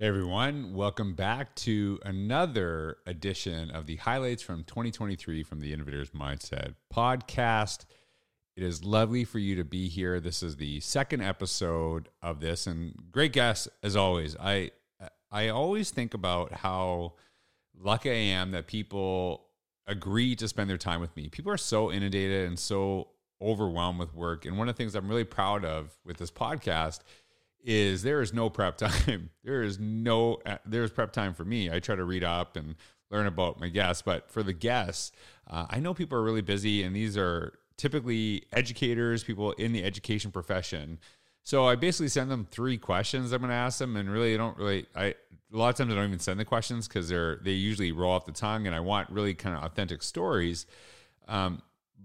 Hey everyone, welcome back to another edition of the highlights from 2023 from the Innovators Mindset podcast. It is lovely for you to be here. This is the second episode of this and great guest as always. I I always think about how lucky I am that people agree to spend their time with me. People are so inundated and so overwhelmed with work. And one of the things I'm really proud of with this podcast is there is no prep time. There is no there's prep time for me. I try to read up and learn about my guests, but for the guests, uh, I know people are really busy, and these are typically educators, people in the education profession. So I basically send them three questions I'm going to ask them, and really, I don't really. I a lot of times I don't even send the questions because they're they usually roll off the tongue, and I want really kind of authentic stories. Um,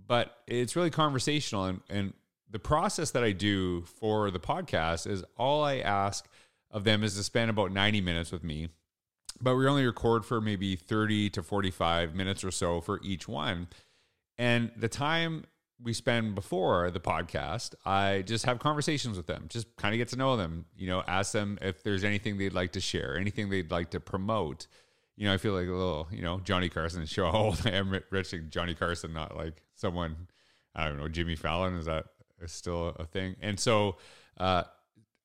but it's really conversational, and and the process that I do for the podcast is all I ask of them is to spend about 90 minutes with me. But we only record for maybe 30 to 45 minutes or so for each one. And the time we spend before the podcast, I just have conversations with them, just kind of get to know them, you know, ask them if there's anything they'd like to share, anything they'd like to promote. You know, I feel like a little, you know, Johnny Carson show how old I am, Rich Johnny Carson, not like someone, I don't know, Jimmy Fallon. Is that is still a thing. And so uh,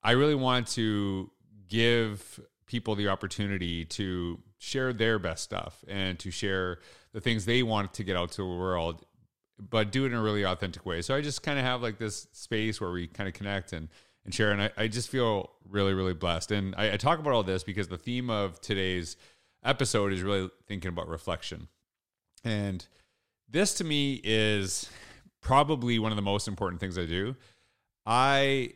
I really want to give people the opportunity to share their best stuff and to share the things they want to get out to the world, but do it in a really authentic way. So I just kind of have like this space where we kind of connect and and share. And I, I just feel really, really blessed. And I, I talk about all this because the theme of today's episode is really thinking about reflection. And this to me is probably one of the most important things I do. I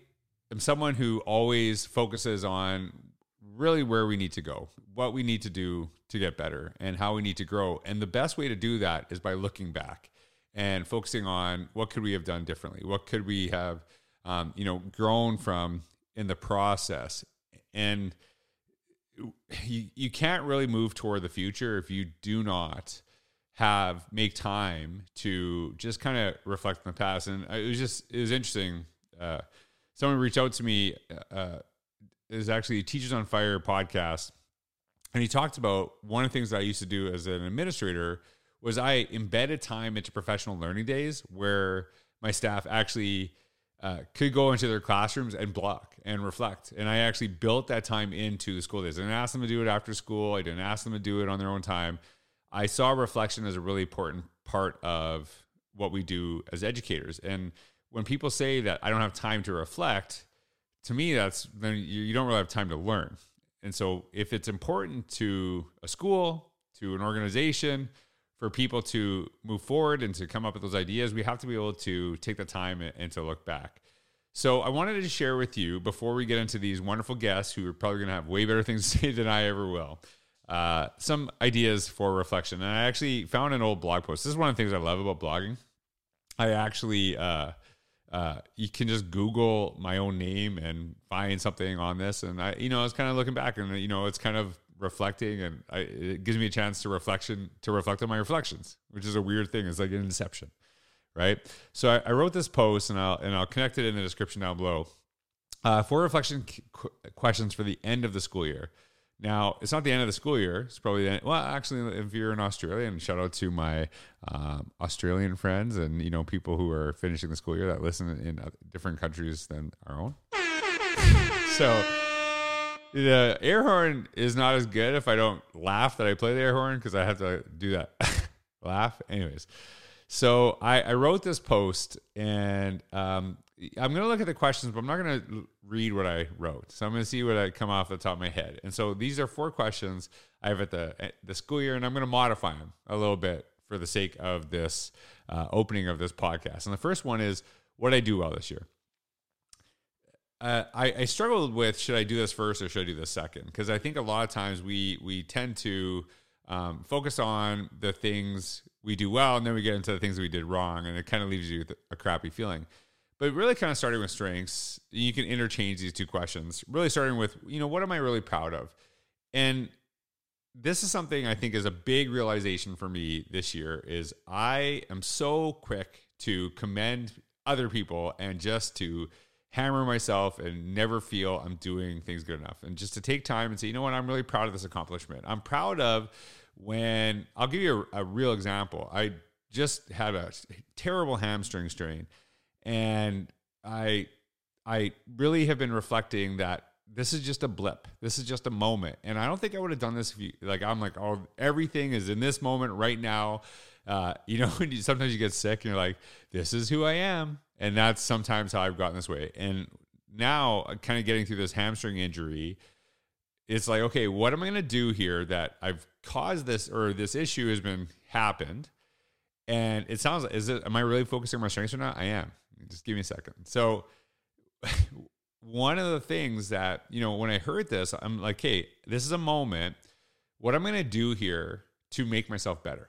am someone who always focuses on really where we need to go, what we need to do to get better, and how we need to grow. And the best way to do that is by looking back and focusing on what could we have done differently, what could we have, um, you know, grown from in the process. And you, you can't really move toward the future if you do not have make time to just kind of reflect on the past. And it was just it was interesting. Uh, someone reached out to me. Uh, is actually Teachers on Fire podcast, and he talked about one of the things that I used to do as an administrator was I embedded time into professional learning days where my staff actually uh, could go into their classrooms and block and reflect. And I actually built that time into the school days. I didn't ask them to do it after school. I didn't ask them to do it on their own time. I saw reflection as a really important part of what we do as educators. And when people say that I don't have time to reflect, to me, that's then you don't really have time to learn. And so, if it's important to a school, to an organization, for people to move forward and to come up with those ideas, we have to be able to take the time and to look back. So, I wanted to share with you before we get into these wonderful guests who are probably going to have way better things to say than I ever will uh, some ideas for reflection. And I actually found an old blog post. This is one of the things I love about blogging. I actually, uh, uh, you can just Google my own name and find something on this. And I, you know, I was kind of looking back and, you know, it's kind of reflecting and I, it gives me a chance to reflection, to reflect on my reflections, which is a weird thing. It's like an inception. Right. So I, I wrote this post and I'll, and I'll connect it in the description down below. Uh, four reflection qu- questions for the end of the school year. Now, it's not the end of the school year. It's probably the end. Well, actually, if you're in Australia, and shout out to my um, Australian friends and you know people who are finishing the school year that listen in different countries than our own. so the air horn is not as good if I don't laugh that I play the air horn because I have to do that laugh. Anyways, so I, I wrote this post and um, I'm going to look at the questions, but I'm not going to read what I wrote. So I'm going to see what I come off the top of my head. And so these are four questions I have at the at the school year, and I'm going to modify them a little bit for the sake of this uh, opening of this podcast. And the first one is, what I do well this year? Uh, I, I, struggled with should I do this first or should I do this second? Because I think a lot of times we we tend to um, focus on the things we do well, and then we get into the things we did wrong, and it kind of leaves you with a crappy feeling but really kind of starting with strengths you can interchange these two questions really starting with you know what am i really proud of and this is something i think is a big realization for me this year is i am so quick to commend other people and just to hammer myself and never feel I'm doing things good enough. And just to take time and say, you know what, I'm really proud of this accomplishment. I'm proud of when I'll give you a, a real example. I just had a terrible hamstring strain and I I really have been reflecting that this is just a blip. This is just a moment. And I don't think I would have done this if you like I'm like, oh, everything is in this moment right now. Uh, you know, sometimes you get sick and you're like, this is who I am. And that's sometimes how I've gotten this way. And now uh, kind of getting through this hamstring injury, it's like, okay, what am I going to do here that I've caused this or this issue has been happened? And it sounds like, is it, am I really focusing on my strengths or not? I am. Just give me a second. So, one of the things that, you know, when I heard this, I'm like, hey, this is a moment. What I'm going to do here to make myself better.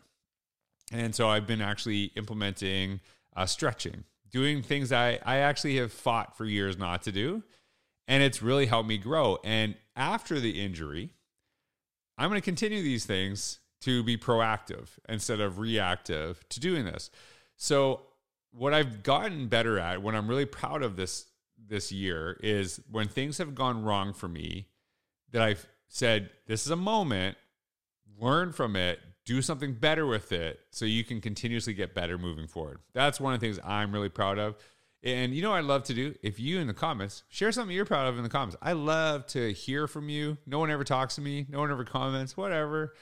And so I've been actually implementing uh, stretching, doing things I, I actually have fought for years not to do. And it's really helped me grow. And after the injury, I'm going to continue these things to be proactive instead of reactive to doing this. So what I've gotten better at, what I'm really proud of this this year is when things have gone wrong for me that I've said this is a moment, learn from it, do something better with it so you can continuously get better moving forward. That's one of the things I'm really proud of. And you know what I'd love to do? If you in the comments share something you're proud of in the comments. I love to hear from you. No one ever talks to me. No one ever comments. Whatever.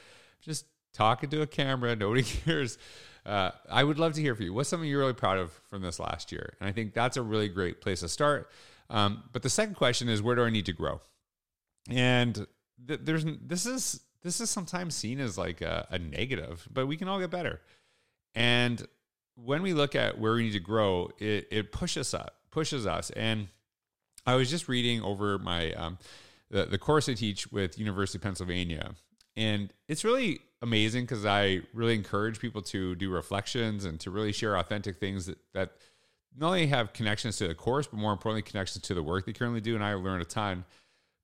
Just talking to a camera. Nobody cares. Uh, I would love to hear from you. What's something you're really proud of from this last year? And I think that's a really great place to start. Um, but the second question is, where do I need to grow? And th- there's this is this is sometimes seen as like a, a negative, but we can all get better. And when we look at where we need to grow, it, it pushes us, pushes us. And I was just reading over my um, the, the course I teach with University of Pennsylvania, and it's really amazing because I really encourage people to do reflections and to really share authentic things that, that not only have connections to the course, but more importantly, connections to the work they currently do. And I learned a ton.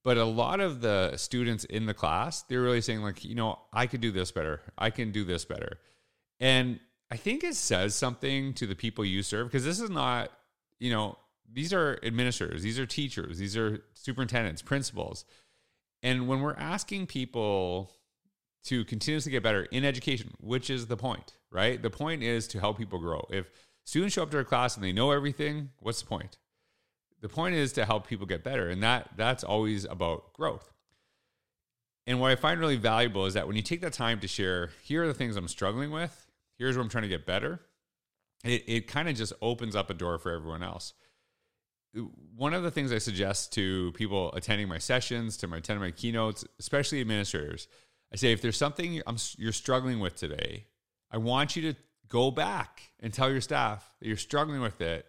But a lot of the students in the class, they're really saying, like, you know, I could do this better. I can do this better. And I think it says something to the people you serve because this is not, you know, these are administrators, these are teachers, these are superintendents, principals. And when we're asking people to continuously get better in education, which is the point, right? The point is to help people grow. If students show up to a class and they know everything, what's the point? The point is to help people get better, and that that's always about growth. And what I find really valuable is that when you take that time to share, here are the things I'm struggling with, here's where I'm trying to get better, it, it kind of just opens up a door for everyone else. One of the things I suggest to people attending my sessions, to my attending my keynotes, especially administrators, I say, if there's something you're struggling with today, I want you to go back and tell your staff that you're struggling with it.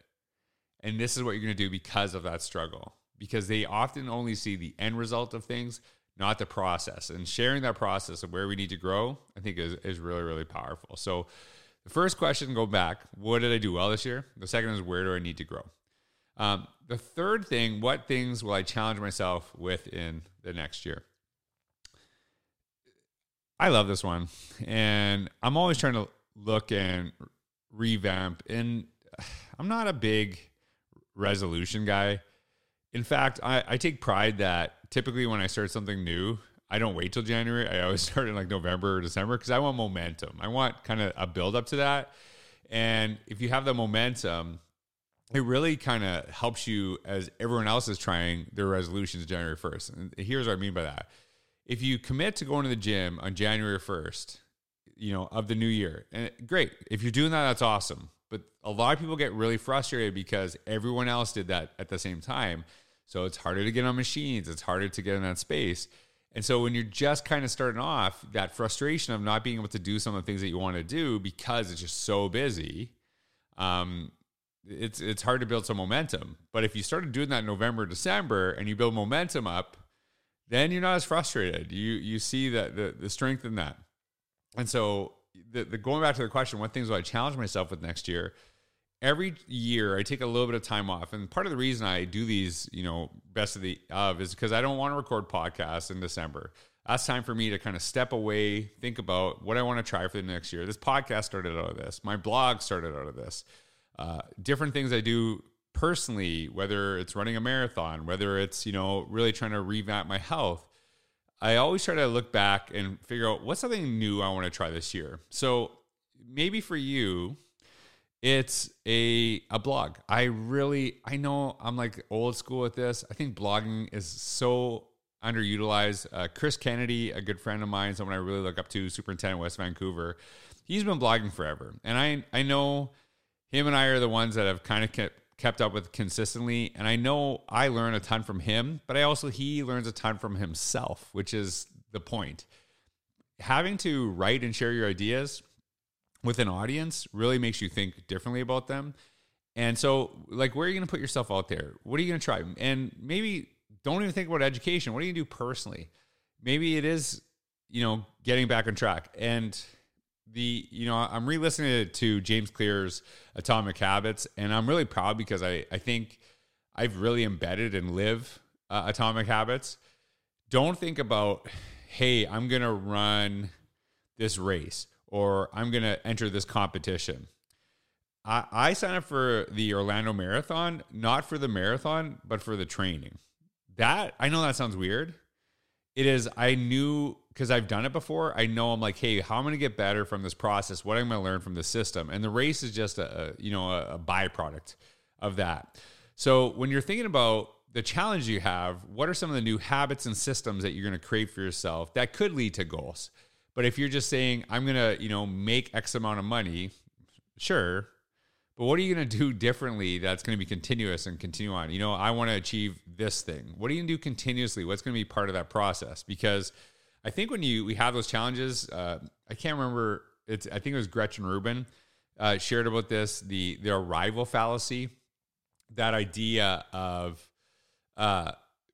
And this is what you're going to do because of that struggle. Because they often only see the end result of things, not the process. And sharing that process of where we need to grow, I think is, is really, really powerful. So the first question, go back, what did I do well this year? The second is, where do I need to grow? Um, the third thing, what things will I challenge myself with in the next year? I love this one. And I'm always trying to look and revamp. And I'm not a big resolution guy. In fact, I, I take pride that typically when I start something new, I don't wait till January. I always start in like November or December because I want momentum. I want kind of a build up to that. And if you have the momentum, it really kind of helps you as everyone else is trying their resolutions January 1st. And here's what I mean by that if you commit to going to the gym on January 1st, you know, of the new year, and great. If you're doing that, that's awesome. But a lot of people get really frustrated because everyone else did that at the same time. So it's harder to get on machines, it's harder to get in that space. And so when you're just kind of starting off, that frustration of not being able to do some of the things that you want to do because it's just so busy, um, it's it's hard to build some momentum. But if you started doing that in November, December, and you build momentum up, then you're not as frustrated. You you see that the, the strength in that. And so the, the going back to the question, what things will I challenge myself with next year? Every year I take a little bit of time off. And part of the reason I do these, you know, best of the of is because I don't want to record podcasts in December. That's time for me to kind of step away, think about what I want to try for the next year. This podcast started out of this. My blog started out of this. Uh, different things I do personally, whether it's running a marathon, whether it's, you know, really trying to revamp my health, I always try to look back and figure out what's something new I want to try this year. So maybe for you, it's a a blog. I really I know I'm like old school with this. I think blogging is so underutilized. Uh, Chris Kennedy, a good friend of mine, someone I really look up to, superintendent West Vancouver. He's been blogging forever, and I I know him and I are the ones that have kind of kept kept up with consistently. And I know I learn a ton from him, but I also he learns a ton from himself, which is the point. Having to write and share your ideas with an audience really makes you think differently about them. And so, like, where are you going to put yourself out there? What are you going to try? And maybe don't even think about education. What are you going to do personally? Maybe it is, you know, getting back on track. And the, you know, I'm re listening to James Clear's Atomic Habits, and I'm really proud because I, I think I've really embedded and live uh, Atomic Habits. Don't think about, hey, I'm to run this race or I'm to enter this competition. I, I signed up for the Orlando Marathon, not for the marathon, but for the training. That, I know that sounds weird. It is, I knew because I've done it before. I know I'm like, hey, how am I going to get better from this process? What am I going to learn from the system? And the race is just a, a you know a, a byproduct of that. So when you're thinking about the challenge you have, what are some of the new habits and systems that you're going to create for yourself that could lead to goals? But if you're just saying, I'm going to, you know, make X amount of money, sure. But what are you going to do differently that's going to be continuous and continue on? You know, I want to achieve this thing. What are you going to do continuously? What's going to be part of that process? Because I think when you we have those challenges, uh, I can't remember. It's I think it was Gretchen Rubin uh, shared about this the the arrival fallacy, that idea of uh,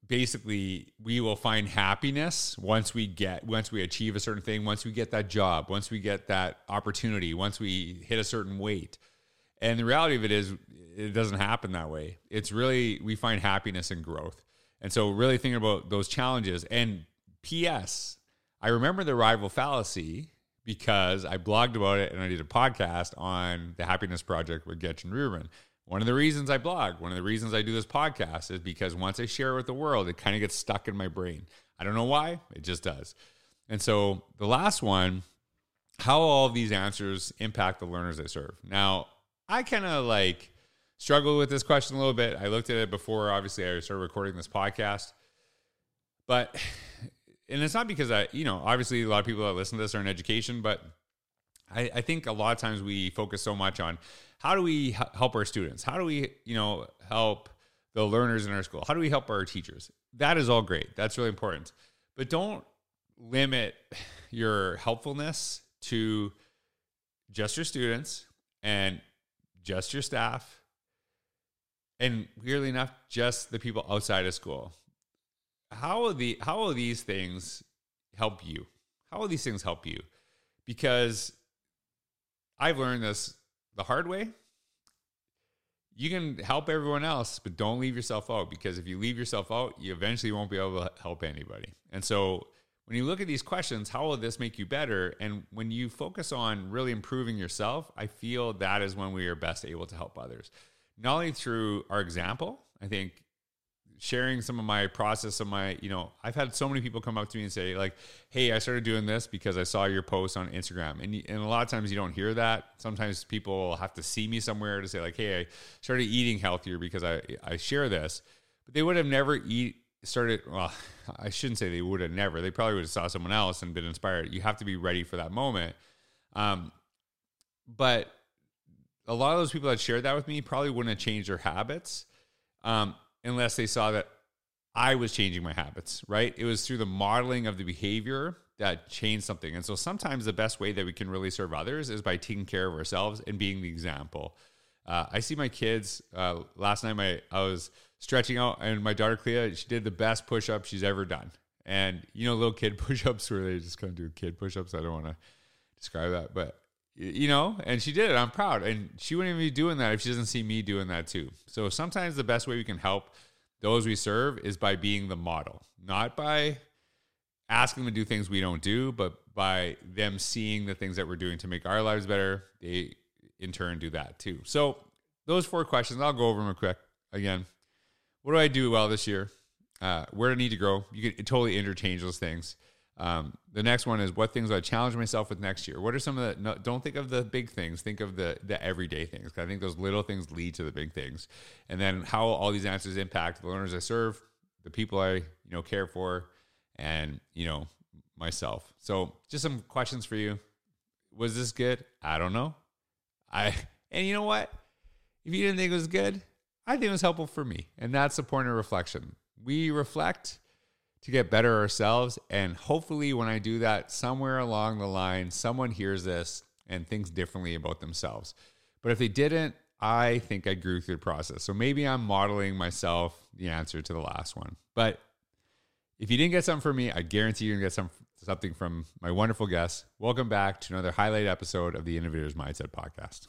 basically we will find happiness once we get once we achieve a certain thing once we get that job once we get that opportunity once we hit a certain weight and the reality of it is it doesn't happen that way it's really we find happiness and growth and so really thinking about those challenges and ps i remember the arrival fallacy because i blogged about it and i did a podcast on the happiness project with Gretchen Rubin one of the reasons I blog, one of the reasons I do this podcast is because once I share it with the world, it kind of gets stuck in my brain. I don't know why, it just does. And so the last one, how all these answers impact the learners they serve. Now, I kind of like struggle with this question a little bit. I looked at it before, obviously, I started recording this podcast. But, and it's not because I, you know, obviously a lot of people that listen to this are in education, but I, I think a lot of times we focus so much on how do we help our students? How do we, you know, help the learners in our school? How do we help our teachers? That is all great. That's really important. But don't limit your helpfulness to just your students and just your staff and weirdly enough just the people outside of school. How will the how will these things help you? How will these things help you? Because i've learned this the hard way, you can help everyone else, but don't leave yourself out because if you leave yourself out, you eventually won't be able to help anybody. And so when you look at these questions, how will this make you better? And when you focus on really improving yourself, I feel that is when we are best able to help others. Not only through our example, I think sharing some of my process of my you know i've had so many people come up to me and say like hey i started doing this because i saw your post on instagram and, and a lot of times you don't hear that sometimes people have to see me somewhere to say like hey i started eating healthier because i i share this but they would have never eat started well i shouldn't say they would have never they probably would have saw someone else and been inspired you have to be ready for that moment um but a lot of those people that shared that with me probably wouldn't have changed their habits um, unless they saw that I was changing my habits, right? It was through the modeling of the behavior that changed something. And so sometimes the best way that we can really serve others is by taking care of ourselves and being the example. Uh, I see my kids. Uh, last night, my I was stretching out, and my daughter Clea, she did the best push up she's ever done. And you know, little kid push ups where they just kind of do kid push ups. I don't want to describe that, but you know, and she did it. I'm proud. And she wouldn't even be doing that if she doesn't see me doing that too. So sometimes the best way we can help those we serve is by being the model, not by asking them to do things we don't do, but by them seeing the things that we're doing to make our lives better. They in turn do that too. So those four questions, I'll go over them real quick. again, what do I do well this year? Uh, where do I need to grow? You can totally interchange those things. Um, the next one is what things I challenge myself with next year. What are some of the? No, don't think of the big things. Think of the the everyday things. I think those little things lead to the big things. And then how all these answers impact the learners I serve, the people I you know care for, and you know myself. So just some questions for you. Was this good? I don't know. I and you know what? If you didn't think it was good, I think it was helpful for me. And that's the point of reflection. We reflect to get better ourselves. And hopefully, when I do that, somewhere along the line, someone hears this and thinks differently about themselves. But if they didn't, I think I grew through the process. So maybe I'm modeling myself the answer to the last one. But if you didn't get something from me, I guarantee you're going to get some, something from my wonderful guests. Welcome back to another highlight episode of the Innovators Mindset Podcast.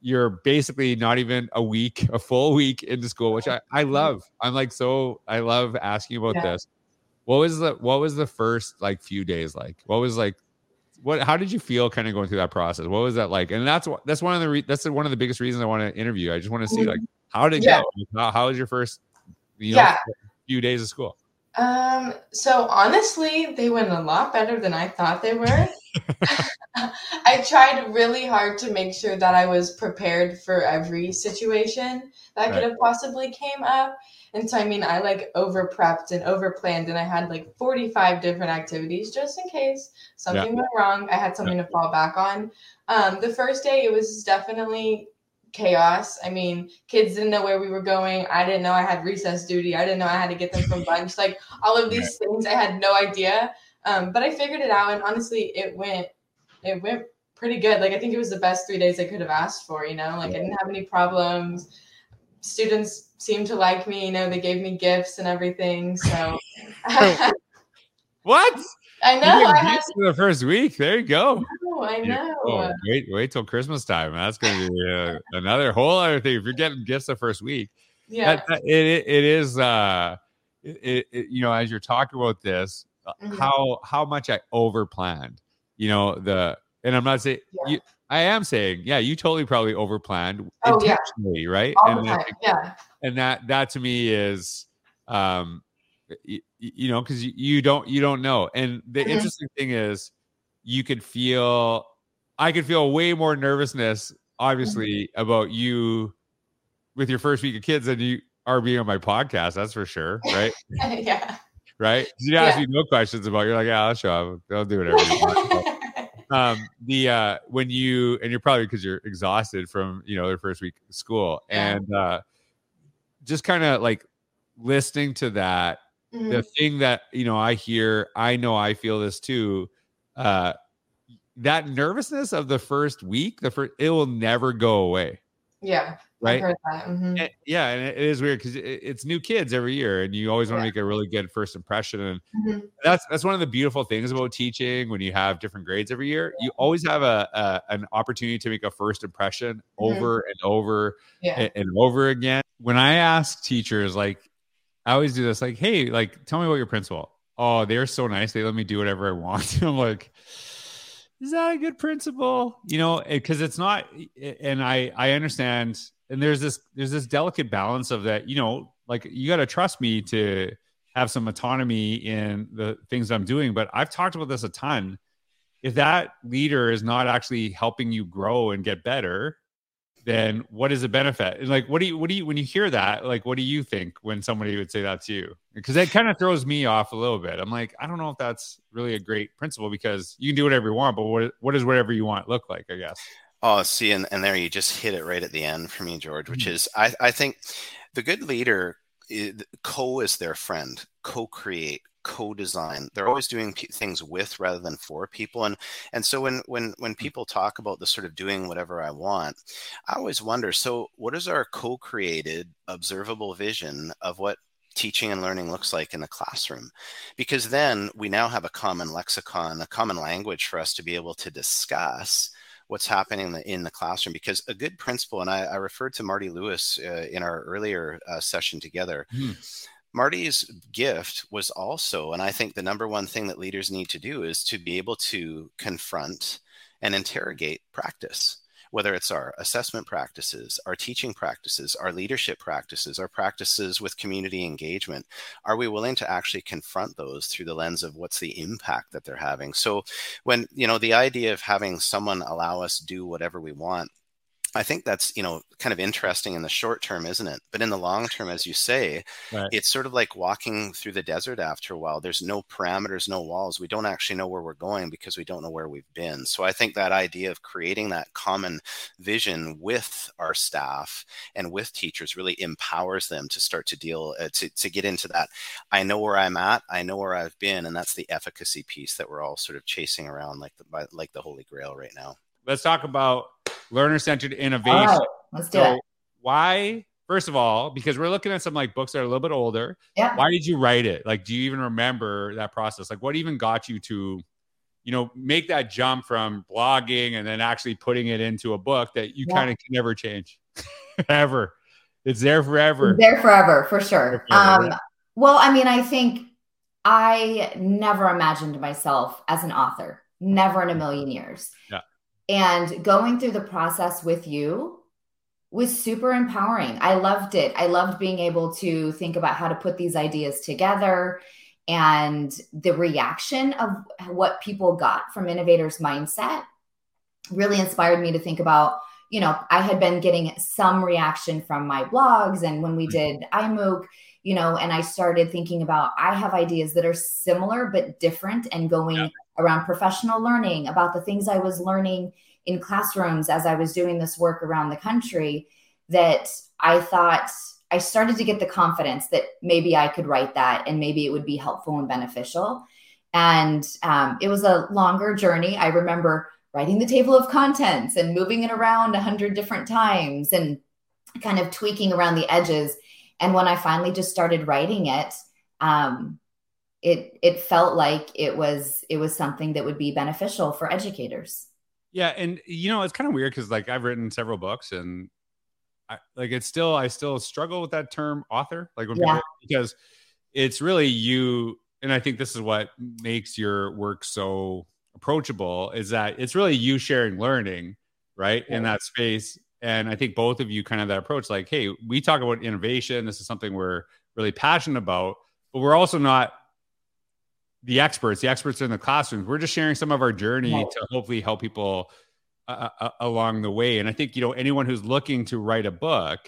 You're basically not even a week, a full week into school, which I, I love. I'm like so I love asking about yeah. this. What was the what was the first like few days like? What was like what how did you feel kind of going through that process? What was that like? And that's what that's one of the re- that's one of the biggest reasons I want to interview. I just want to see like mm-hmm. how did it yeah. go? How, how was your first you know, yeah. few days of school? Um, so honestly, they went a lot better than I thought they were. I tried really hard to make sure that I was prepared for every situation that right. could have possibly came up. And so I mean I like over prepped and over planned and I had like 45 different activities just in case something yeah. went wrong. I had something yeah. to fall back on. Um, the first day it was definitely chaos. I mean, kids didn't know where we were going. I didn't know I had recess duty. I didn't know I had to get them from lunch. Like all of these things, I had no idea. Um, but I figured it out, and honestly, it went it went pretty good. Like I think it was the best three days I could have asked for. You know, like I didn't have any problems. Students seemed to like me. You know, they gave me gifts and everything. So. what? I know. I had for the first week. There you go. Oh, I know. Oh, wait, wait till Christmas time. That's going to be uh, another whole other thing. If you're getting gifts the first week, yeah, that, that, it, it is. Uh, it, it, you know, as you're talking about this, uh, mm-hmm. how how much I over planned. You know the, and I'm not saying yeah. you. I am saying, yeah, you totally probably over planned oh, intentionally, yeah. right? All and. That, yeah. And that that to me is um you, you know because you, you, don't you don't know and the mm-hmm. interesting thing is you could feel i could feel way more nervousness obviously mm-hmm. about you with your first week of kids than you are being on my podcast that's for sure right yeah right you ask yeah. me no questions about you're like yeah i'll show up i'll do whatever you want um the uh when you and you're probably because you're exhausted from you know their first week of school and uh just kind of like listening to that Mm-hmm. The thing that, you know, I hear, I know I feel this too. Uh, that nervousness of the first week, the first, it will never go away. Yeah. Right. Mm-hmm. And, yeah. And it is weird because it, it's new kids every year and you always want to yeah. make a really good first impression. And mm-hmm. that's, that's one of the beautiful things about teaching when you have different grades every year, you always have a, a an opportunity to make a first impression mm-hmm. over and over yeah. and, and over again. When I ask teachers, like, I always do this like, hey, like, tell me about your principal. Oh, they're so nice. They let me do whatever I want. I'm like, is that a good principal? You know, because it's not. And I I understand. And there's this there's this delicate balance of that. You know, like you got to trust me to have some autonomy in the things I'm doing. But I've talked about this a ton. If that leader is not actually helping you grow and get better, then what is the benefit? And like, what do you, what do you, when you hear that, like, what do you think when somebody would say that to you? Because that kind of throws me off a little bit. I'm like, I don't know if that's really a great principle because you can do whatever you want, but what, what does whatever you want look like, I guess? Oh, see, and, and there you just hit it right at the end for me, George, which mm-hmm. is, I, I think the good leader co is their friend, co-create, co-design they're always doing p- things with rather than for people and and so when when when mm. people talk about the sort of doing whatever i want i always wonder so what is our co-created observable vision of what teaching and learning looks like in the classroom because then we now have a common lexicon a common language for us to be able to discuss what's happening in the, in the classroom because a good principal and i, I referred to marty lewis uh, in our earlier uh, session together mm Marty's gift was also, and I think the number one thing that leaders need to do is to be able to confront and interrogate practice whether it's our assessment practices, our teaching practices, our leadership practices, our practices with community engagement, are we willing to actually confront those through the lens of what's the impact that they're having? So when, you know, the idea of having someone allow us do whatever we want I think that's you know kind of interesting in the short term, isn't it? But in the long term, as you say, right. it's sort of like walking through the desert after a while. There's no parameters, no walls. We don't actually know where we're going because we don't know where we've been. So I think that idea of creating that common vision with our staff and with teachers really empowers them to start to deal uh, to to get into that. I know where I'm at. I know where I've been, and that's the efficacy piece that we're all sort of chasing around like the like the holy grail right now. Let's talk about learner centered innovation. Right, let's do so it. Why? First of all, because we're looking at some like books that are a little bit older. Yeah. Why did you write it? Like, do you even remember that process? Like, what even got you to, you know, make that jump from blogging and then actually putting it into a book that you yeah. kind of can never change, ever. It's there forever. It's there forever, for sure. Forever. Um, well, I mean, I think I never imagined myself as an author, never in a million years. Yeah. And going through the process with you was super empowering. I loved it. I loved being able to think about how to put these ideas together and the reaction of what people got from innovators mindset really inspired me to think about you know i had been getting some reaction from my blogs and when we mm-hmm. did IMMOOC you know and i started thinking about i have ideas that are similar but different and going yeah around professional learning, about the things I was learning in classrooms as I was doing this work around the country, that I thought I started to get the confidence that maybe I could write that and maybe it would be helpful and beneficial. And um, it was a longer journey. I remember writing the table of contents and moving it around a hundred different times and kind of tweaking around the edges. And when I finally just started writing it, um, it it felt like it was it was something that would be beneficial for educators yeah and you know it's kind of weird because like i've written several books and I, like it's still i still struggle with that term author like yeah. people, because it's really you and i think this is what makes your work so approachable is that it's really you sharing learning right yeah. in that space and i think both of you kind of that approach like hey we talk about innovation this is something we're really passionate about but we're also not the experts, the experts are in the classrooms. We're just sharing some of our journey to hopefully help people uh, uh, uh, along the way. And I think you know anyone who's looking to write a book,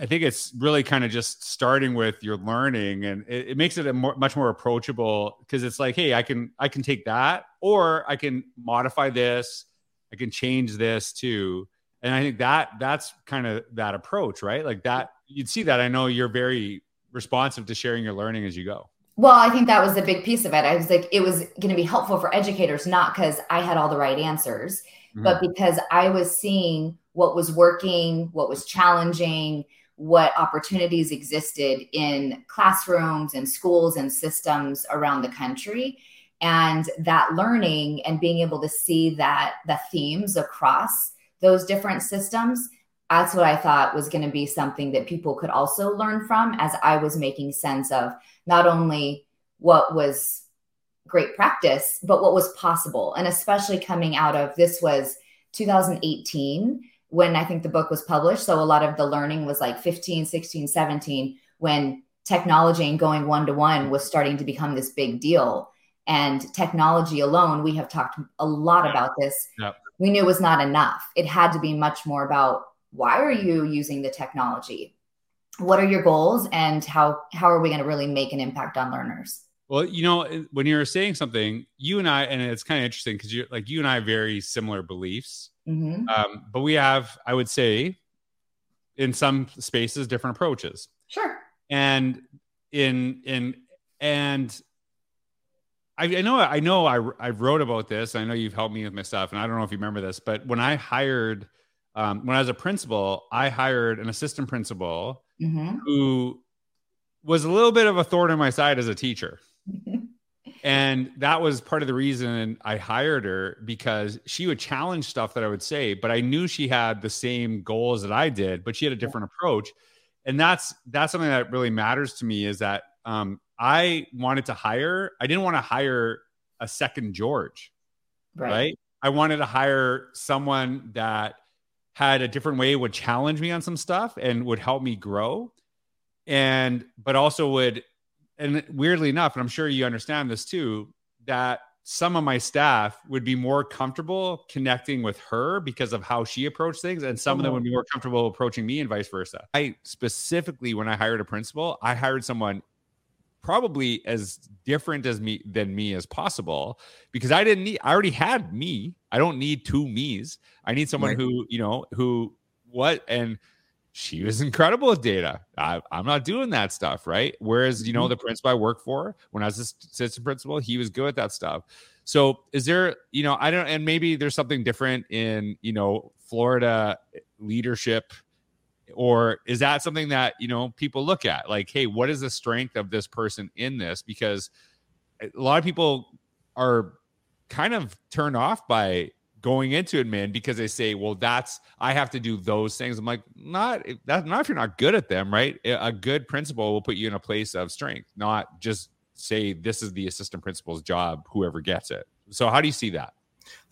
I think it's really kind of just starting with your learning, and it, it makes it a more, much more approachable because it's like, hey, I can I can take that, or I can modify this, I can change this too. And I think that that's kind of that approach, right? Like that you'd see that. I know you're very responsive to sharing your learning as you go. Well, I think that was a big piece of it. I was like, it was going to be helpful for educators, not because I had all the right answers, mm-hmm. but because I was seeing what was working, what was challenging, what opportunities existed in classrooms and schools and systems around the country. And that learning and being able to see that the themes across those different systems that's what I thought was going to be something that people could also learn from as I was making sense of not only what was great practice, but what was possible. And especially coming out of this was 2018 when I think the book was published. So a lot of the learning was like 15, 16, 17 when technology and going one to one was starting to become this big deal. And technology alone, we have talked a lot about this. Yep. We knew was not enough. It had to be much more about why are you using the technology? What are your goals and how how are we going to really make an impact on learners? Well, you know, when you're saying something, you and I, and it's kind of interesting because you're like you and I have very similar beliefs, mm-hmm. um, but we have, I would say, in some spaces, different approaches. Sure. And in in and I, I, know I know I I wrote about this. I know you've helped me with my stuff, and I don't know if you remember this, but when I hired um, when I was a principal, I hired an assistant principal mm-hmm. who was a little bit of a thorn in my side as a teacher. and that was part of the reason I hired her because she would challenge stuff that I would say, but I knew she had the same goals that I did, but she had a different approach. and that's that's something that really matters to me is that um, I wanted to hire. I didn't want to hire a second George, right? right? I wanted to hire someone that had a different way, would challenge me on some stuff, and would help me grow, and but also would, and weirdly enough, and I'm sure you understand this too, that some of my staff would be more comfortable connecting with her because of how she approached things and some of them mm-hmm. would be more comfortable approaching me and vice versa i specifically when i hired a principal i hired someone probably as different as me than me as possible because i didn't need i already had me i don't need two me's i need someone right. who you know who what and she was incredible with data. I, am not doing that stuff, right? Whereas, you know, mm-hmm. the principal I worked for when I was assistant principal, he was good at that stuff. So, is there, you know, I don't, and maybe there's something different in, you know, Florida leadership, or is that something that, you know, people look at? Like, hey, what is the strength of this person in this? Because a lot of people are kind of turned off by going into admin because they say, well, that's I have to do those things. I'm like, not that not if you're not good at them, right? A good principal will put you in a place of strength, not just say this is the assistant principal's job, whoever gets it. So how do you see that?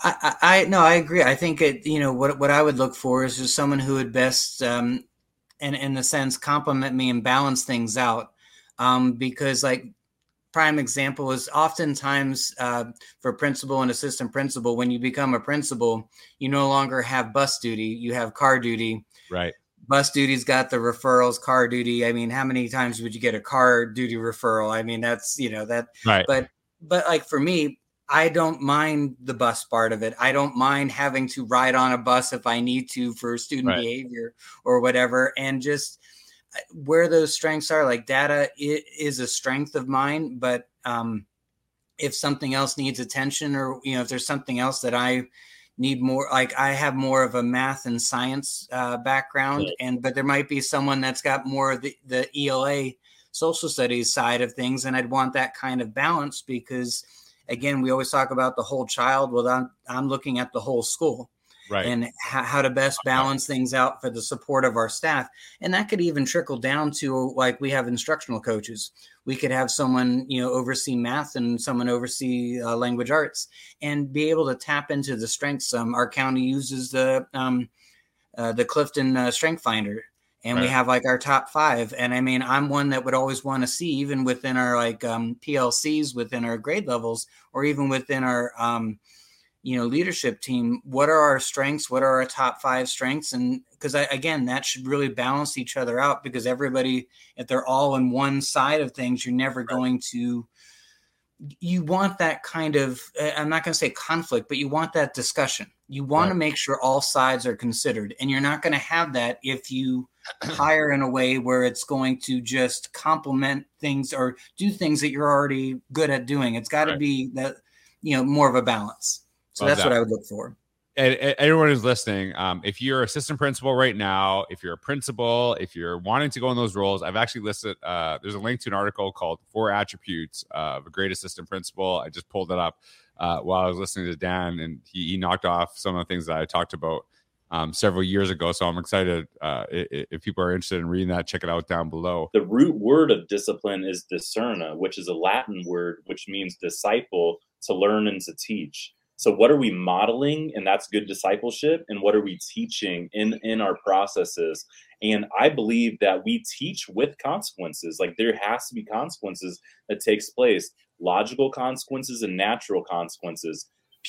I, I no, I agree. I think it. You know what what I would look for is just someone who would best, um, in in the sense, complement me and balance things out. Um, because like prime example is oftentimes uh, for principal and assistant principal when you become a principal you no longer have bus duty you have car duty right bus duty's got the referrals car duty i mean how many times would you get a car duty referral i mean that's you know that right but but like for me i don't mind the bus part of it i don't mind having to ride on a bus if i need to for student right. behavior or whatever and just where those strengths are like data is a strength of mine but um, if something else needs attention or you know if there's something else that i need more like i have more of a math and science uh, background yeah. and but there might be someone that's got more of the, the ela social studies side of things and i'd want that kind of balance because again we always talk about the whole child well i'm, I'm looking at the whole school right. and ha- how to best balance things out for the support of our staff. And that could even trickle down to like we have instructional coaches. We could have someone, you know, oversee math and someone oversee uh, language arts and be able to tap into the strengths. Um, our county uses the, um, uh, the Clifton uh, Strength Finder and right. we have like our top five and i mean i'm one that would always want to see even within our like um, plcs within our grade levels or even within our um, you know leadership team what are our strengths what are our top five strengths and because I, again that should really balance each other out because everybody if they're all in one side of things you're never right. going to you want that kind of eh, i'm not going to say conflict but you want that discussion you want right. to make sure all sides are considered and you're not going to have that if you hire in a way where it's going to just complement things or do things that you're already good at doing it's got to right. be that you know more of a balance so that's what I would look for. And, and everyone who's listening, um, if you're assistant principal right now, if you're a principal, if you're wanting to go in those roles, I've actually listed. Uh, there's a link to an article called Four Attributes of a Great Assistant Principal." I just pulled it up uh, while I was listening to Dan, and he, he, knocked off some of the things that I talked about um, several years ago. So I'm excited. Uh, if people are interested in reading that, check it out down below. The root word of discipline is discerna, which is a Latin word which means disciple, to learn and to teach. So what are we modeling? And that's good discipleship. And what are we teaching in, in our processes? And I believe that we teach with consequences. Like there has to be consequences that takes place, logical consequences and natural consequences.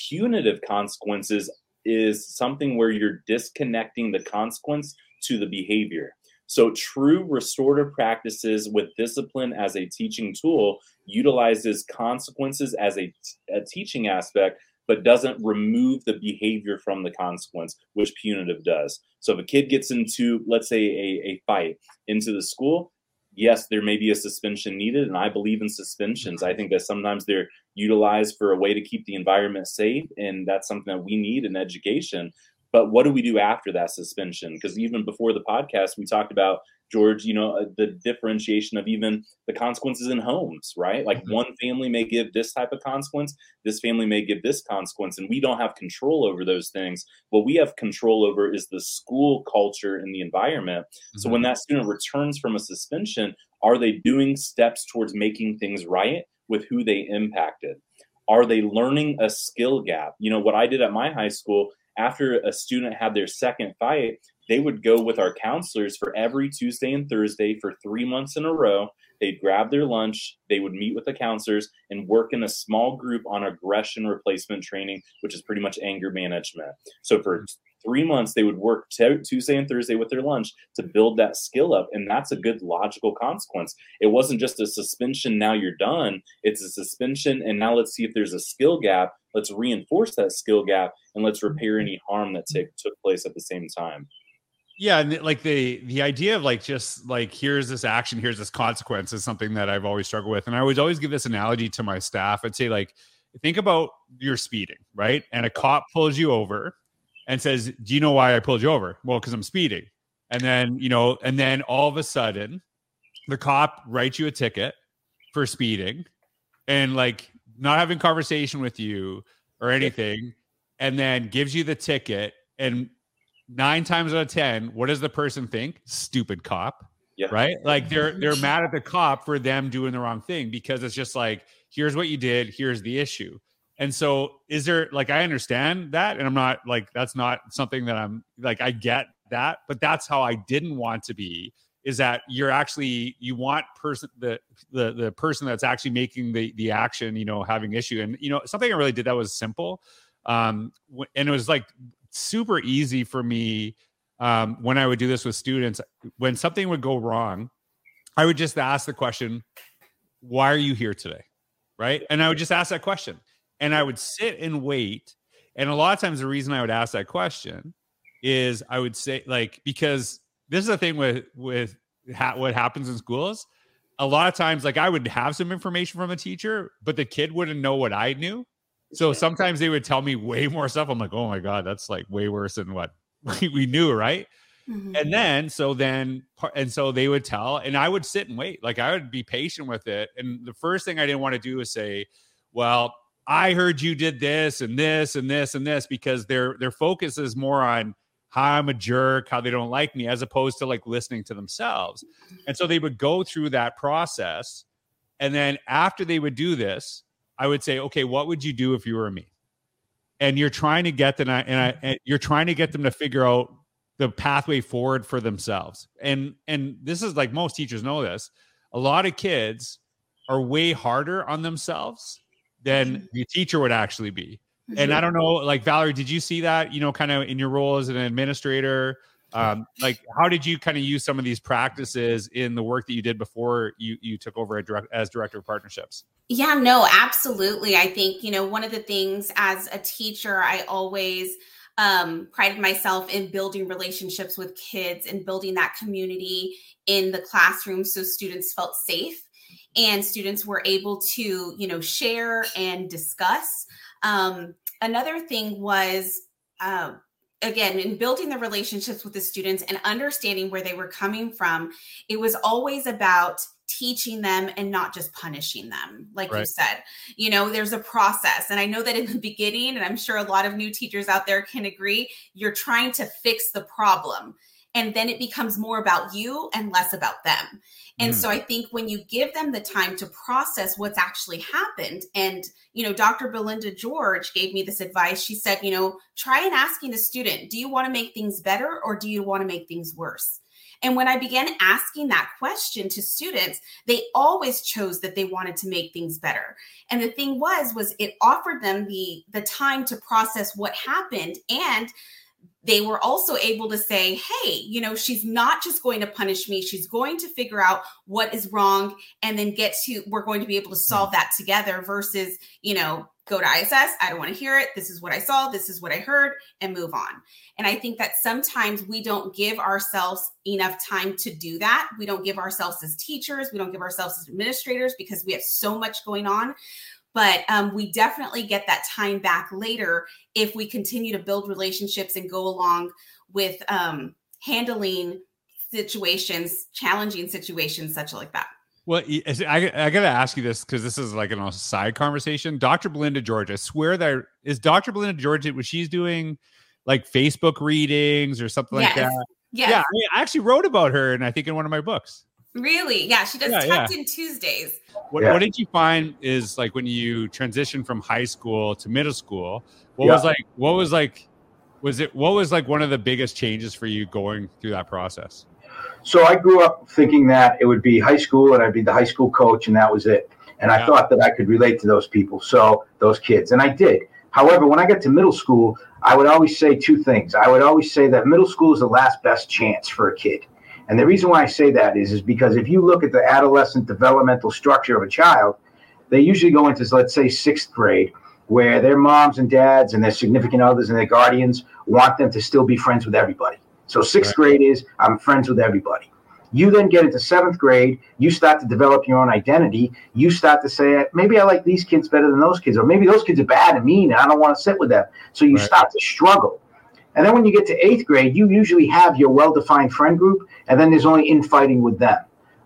Punitive consequences is something where you're disconnecting the consequence to the behavior. So, true restorative practices with discipline as a teaching tool utilizes consequences as a, a teaching aspect but doesn't remove the behavior from the consequence, which punitive does. So if a kid gets into, let's say, a, a fight into the school, yes, there may be a suspension needed, and I believe in suspensions. I think that sometimes they're utilized for a way to keep the environment safe, and that's something that we need in education. But what do we do after that suspension? Because even before the podcast, we talked about George, you know, uh, the differentiation of even the consequences in homes, right? Like mm-hmm. one family may give this type of consequence, this family may give this consequence, and we don't have control over those things. What we have control over is the school culture and the environment. Mm-hmm. So when mm-hmm. that student returns from a suspension, are they doing steps towards making things right with who they impacted? Are they learning a skill gap? You know, what I did at my high school after a student had their second fight, they would go with our counselors for every Tuesday and Thursday for three months in a row. They'd grab their lunch, they would meet with the counselors and work in a small group on aggression replacement training, which is pretty much anger management. So for mm-hmm. three months, they would work t- Tuesday and Thursday with their lunch to build that skill up. And that's a good logical consequence. It wasn't just a suspension, now you're done. It's a suspension, and now let's see if there's a skill gap. Let's reinforce that skill gap and let's repair mm-hmm. any harm that t- took place at the same time yeah and like the the idea of like just like here's this action here's this consequence is something that i've always struggled with and i would always give this analogy to my staff. I'd say like think about your speeding right? And a cop pulls you over and says do you know why i pulled you over? Well because i'm speeding. And then you know and then all of a sudden the cop writes you a ticket for speeding and like not having conversation with you or anything and then gives you the ticket and nine times out of ten, what does the person think? Stupid cop. Yeah. Right? Like they're they're mad at the cop for them doing the wrong thing because it's just like, here's what you did, here's the issue. And so is there like I understand that and I'm not like that's not something that I'm like I get that, but that's how I didn't want to be is that you're actually you want person the the the person that's actually making the the action, you know, having issue. And you know, something I really did that was simple um and it was like super easy for me um, when I would do this with students. When something would go wrong, I would just ask the question, Why are you here today? Right. And I would just ask that question and I would sit and wait. And a lot of times, the reason I would ask that question is I would say, like, because this is the thing with, with ha- what happens in schools. A lot of times, like, I would have some information from a teacher, but the kid wouldn't know what I knew. So sometimes they would tell me way more stuff. I'm like, oh my God, that's like way worse than what we knew, right? Mm-hmm. And then, so then, and so they would tell, and I would sit and wait. Like I would be patient with it. And the first thing I didn't want to do is say, well, I heard you did this and this and this and this because their their focus is more on how I'm a jerk, how they don't like me, as opposed to like listening to themselves. And so they would go through that process. And then after they would do this, I would say, okay, what would you do if you were me? And you're trying to get them, and, I, and you're trying to get them to figure out the pathway forward for themselves. And and this is like most teachers know this. A lot of kids are way harder on themselves than mm-hmm. the teacher would actually be. And I don't know, like Valerie, did you see that? You know, kind of in your role as an administrator, um, like how did you kind of use some of these practices in the work that you did before you you took over direct, as director of partnerships? Yeah, no, absolutely. I think, you know, one of the things as a teacher, I always um, prided myself in building relationships with kids and building that community in the classroom so students felt safe and students were able to, you know, share and discuss. Um, another thing was, uh, again in building the relationships with the students and understanding where they were coming from it was always about teaching them and not just punishing them like right. you said you know there's a process and i know that in the beginning and i'm sure a lot of new teachers out there can agree you're trying to fix the problem and then it becomes more about you and less about them and mm. so i think when you give them the time to process what's actually happened and you know dr belinda george gave me this advice she said you know try and asking a student do you want to make things better or do you want to make things worse and when I began asking that question to students, they always chose that they wanted to make things better. And the thing was was it offered them the the time to process what happened and they were also able to say, hey, you know, she's not just going to punish me. She's going to figure out what is wrong and then get to, we're going to be able to solve that together versus, you know, go to ISS. I don't want to hear it. This is what I saw. This is what I heard, and move on. And I think that sometimes we don't give ourselves enough time to do that. We don't give ourselves as teachers, we don't give ourselves as administrators because we have so much going on. But um, we definitely get that time back later if we continue to build relationships and go along with um, handling situations, challenging situations, such like that. Well, I, I got to ask you this because this is like an side conversation. Dr. Belinda George, I swear that is Dr. Belinda George, what she's doing like Facebook readings or something yes. like that? Yes. Yeah. I, mean, I, actually wrote about her and I think in one of my books. Really? Yeah. She does yeah, tucked yeah. in Tuesdays. What, yeah. what did you find is like when you transition from high school to middle school, what was like, what was like, was it, what was like one of the biggest changes for you going through that process? So I grew up thinking that it would be high school and I'd be the high school coach and that was it. And I thought that I could relate to those people, so those kids, and I did. However, when I got to middle school, I would always say two things. I would always say that middle school is the last best chance for a kid. And the reason why I say that is, is because if you look at the adolescent developmental structure of a child, they usually go into, let's say, sixth grade, where their moms and dads and their significant others and their guardians want them to still be friends with everybody. So sixth right. grade is I'm friends with everybody. You then get into seventh grade, you start to develop your own identity. You start to say, maybe I like these kids better than those kids, or maybe those kids are bad and mean and I don't want to sit with them. So you right. start to struggle. And then when you get to eighth grade, you usually have your well defined friend group, and then there's only infighting with them.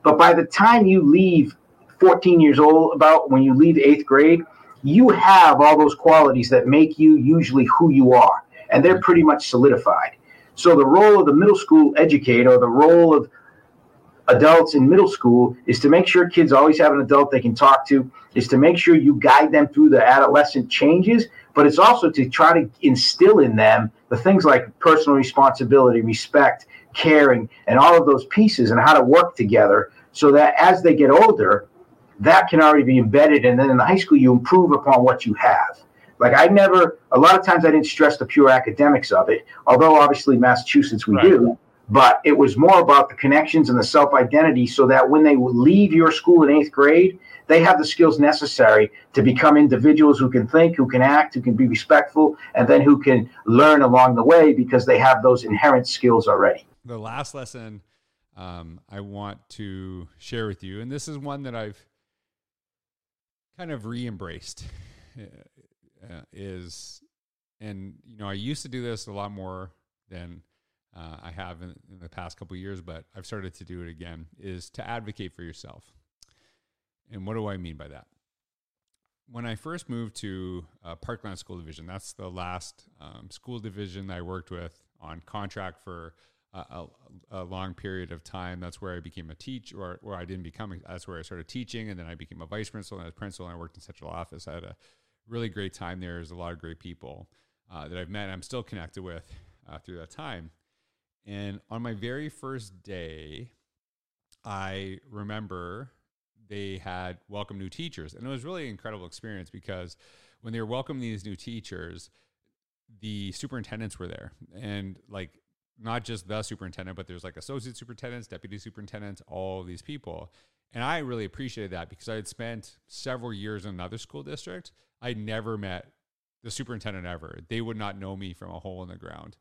But by the time you leave 14 years old, about when you leave eighth grade, you have all those qualities that make you usually who you are, and they're pretty much solidified. So the role of the middle school educator, the role of adults in middle school is to make sure kids always have an adult they can talk to, is to make sure you guide them through the adolescent changes, but it's also to try to instill in them the things like personal responsibility, respect, caring, and all of those pieces and how to work together so that as they get older, that can already be embedded. And then in the high school, you improve upon what you have. Like I never, a lot of times I didn't stress the pure academics of it, although obviously Massachusetts we right. do but it was more about the connections and the self identity so that when they leave your school in eighth grade, they have the skills necessary to become individuals who can think, who can act, who can be respectful, and then who can learn along the way because they have those inherent skills already. The last lesson um, I want to share with you, and this is one that I've kind of re embraced, uh, is, and you know, I used to do this a lot more than uh, I have in, in, the past couple of years, but I've started to do it again, is to advocate for yourself. And what do I mean by that? When I first moved to uh, Parkland School Division, that's the last um, school division I worked with on contract for a, a, long period of time. That's where I became a teacher, or, or I didn't become, that's where I started teaching. And then I became a vice principal and a principal, and I worked in central office. I had a really great time there. There's a lot of great people uh, that I've met and I'm still connected with uh, through that time. And on my very first day, I remember they had welcome new teachers. And it was really an incredible experience because when they were welcoming these new teachers, the superintendents were there. And like not just the superintendent, but there's like associate superintendents, deputy superintendents, all these people. And I really appreciated that because I had spent several years in another school district. I never met the superintendent ever. They would not know me from a hole in the ground.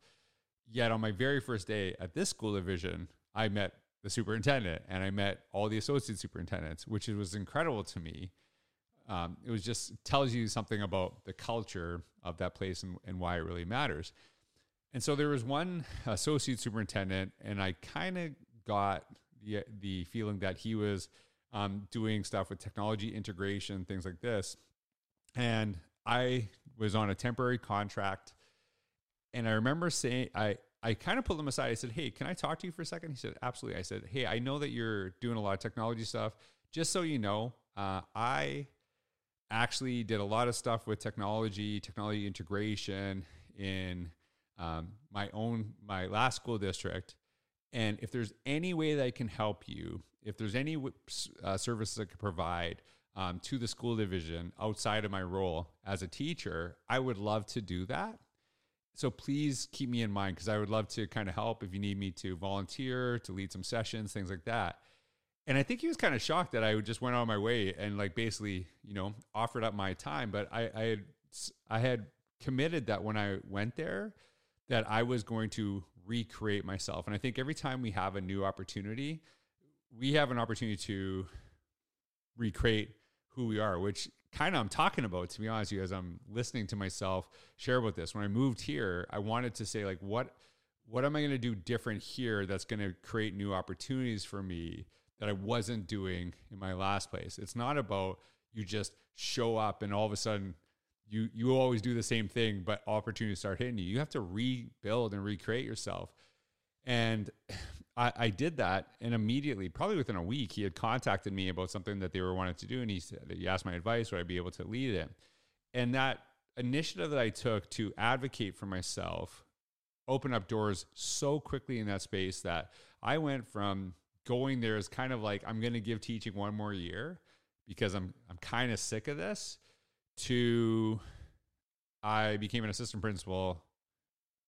Yet on my very first day at this school division, I met the superintendent and I met all the associate superintendents, which was incredible to me. Um, it was just tells you something about the culture of that place and, and why it really matters. And so there was one associate superintendent, and I kind of got the the feeling that he was um, doing stuff with technology integration, things like this. And I was on a temporary contract and I remember saying, I, I kind of pulled him aside. I said, Hey, can I talk to you for a second? He said, Absolutely. I said, Hey, I know that you're doing a lot of technology stuff. Just so you know, uh, I actually did a lot of stuff with technology, technology integration in um, my own, my last school district. And if there's any way that I can help you, if there's any uh, services I could provide um, to the school division outside of my role as a teacher, I would love to do that so please keep me in mind because I would love to kind of help if you need me to volunteer, to lead some sessions, things like that. And I think he was kind of shocked that I would just went on my way and like basically, you know, offered up my time. But I, I had I had committed that when I went there, that I was going to recreate myself. And I think every time we have a new opportunity, we have an opportunity to recreate who we are, which kind of I'm talking about, to be honest with you, as I'm listening to myself share about this. When I moved here, I wanted to say, like, what what am I going to do different here that's going to create new opportunities for me that I wasn't doing in my last place? It's not about you just show up and all of a sudden you you always do the same thing, but opportunities start hitting you. You have to rebuild and recreate yourself. And I, I did that, and immediately, probably within a week, he had contacted me about something that they were wanting to do, and he said he asked my advice, would I be able to lead it? And that initiative that I took to advocate for myself opened up doors so quickly in that space that I went from going there as kind of like I'm going to give teaching one more year because I'm I'm kind of sick of this to I became an assistant principal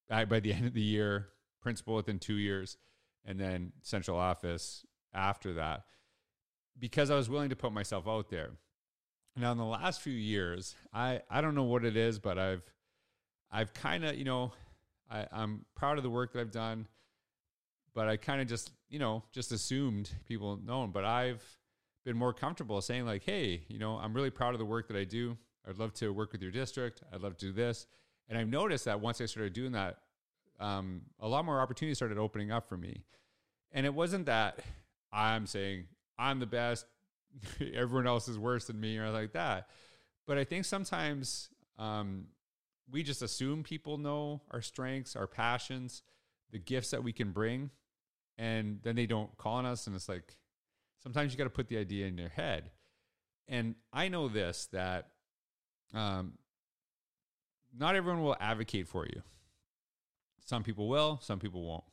by, by the end of the year, principal within two years, and then central office after that because I was willing to put myself out there. Now in the last few years, I, I don't know what it is, but I've I've kind of, you know, I, I'm proud of the work that I've done, but I kind of just, you know, just assumed people known. But I've been more comfortable saying like, hey, you know, I'm really proud of the work that I do. I'd love to work with your district. I'd love to do this. And I've noticed that once I started doing that, um, a lot more opportunities started opening up for me. And it wasn't that I'm saying I'm the best, everyone else is worse than me, or like that. But I think sometimes um, we just assume people know our strengths, our passions, the gifts that we can bring, and then they don't call on us. And it's like sometimes you got to put the idea in their head. And I know this that um, not everyone will advocate for you. Some people will, some people won't.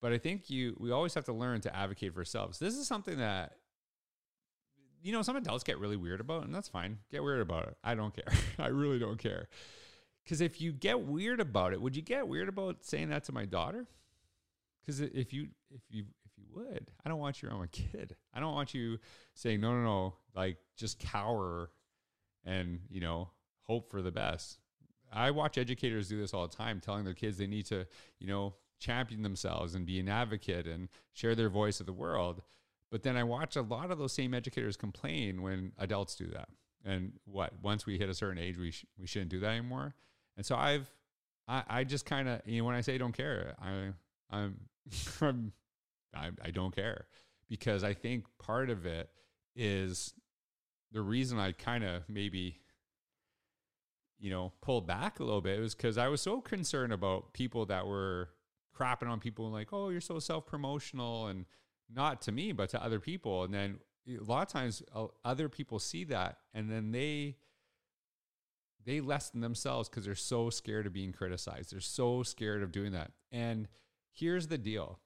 But I think you we always have to learn to advocate for ourselves. This is something that you know some adults get really weird about, and that's fine. Get weird about it. I don't care. I really don't care. Because if you get weird about it, would you get weird about saying that to my daughter? Because if you if you if you would, I don't want you around my kid. I don't want you saying no, no, no, like just cower and you know hope for the best. I watch educators do this all the time, telling their kids they need to you know champion themselves and be an advocate and share their voice of the world. But then I watch a lot of those same educators complain when adults do that. And what once we hit a certain age, we sh- we shouldn't do that anymore. And so I've I, I just kind of you know when I say don't care, I I'm, I'm I, I don't care because I think part of it is the reason I kind of maybe you know pulled back a little bit was because I was so concerned about people that were crapping on people like oh you're so self promotional and not to me but to other people. And then a lot of times uh, other people see that and then they they lessen themselves because they're so scared of being criticized. They're so scared of doing that. And here's the deal.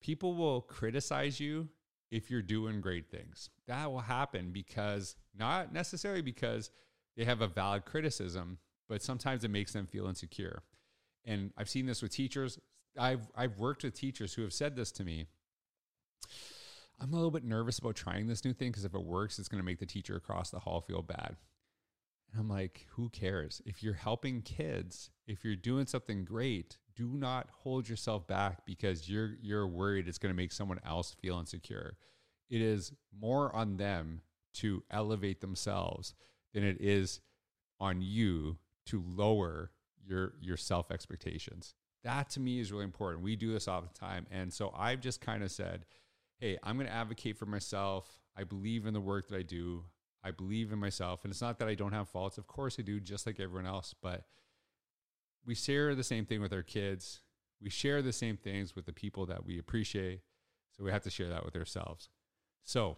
People will criticize you if you're doing great things. That will happen because not necessarily because they have a valid criticism, but sometimes it makes them feel insecure. And I've seen this with teachers. I've I've worked with teachers who have said this to me. I'm a little bit nervous about trying this new thing because if it works, it's going to make the teacher across the hall feel bad. And I'm like, who cares? If you're helping kids, if you're doing something great, do not hold yourself back because you're you're worried it's going to make someone else feel insecure. It is more on them to elevate themselves than it is on you to lower your your self expectations. That to me is really important. We do this all the time. And so I've just kind of said, "Hey, I'm going to advocate for myself. I believe in the work that I do. I believe in myself. And it's not that I don't have faults. Of course I do, just like everyone else, but we share the same thing with our kids. We share the same things with the people that we appreciate. So we have to share that with ourselves. So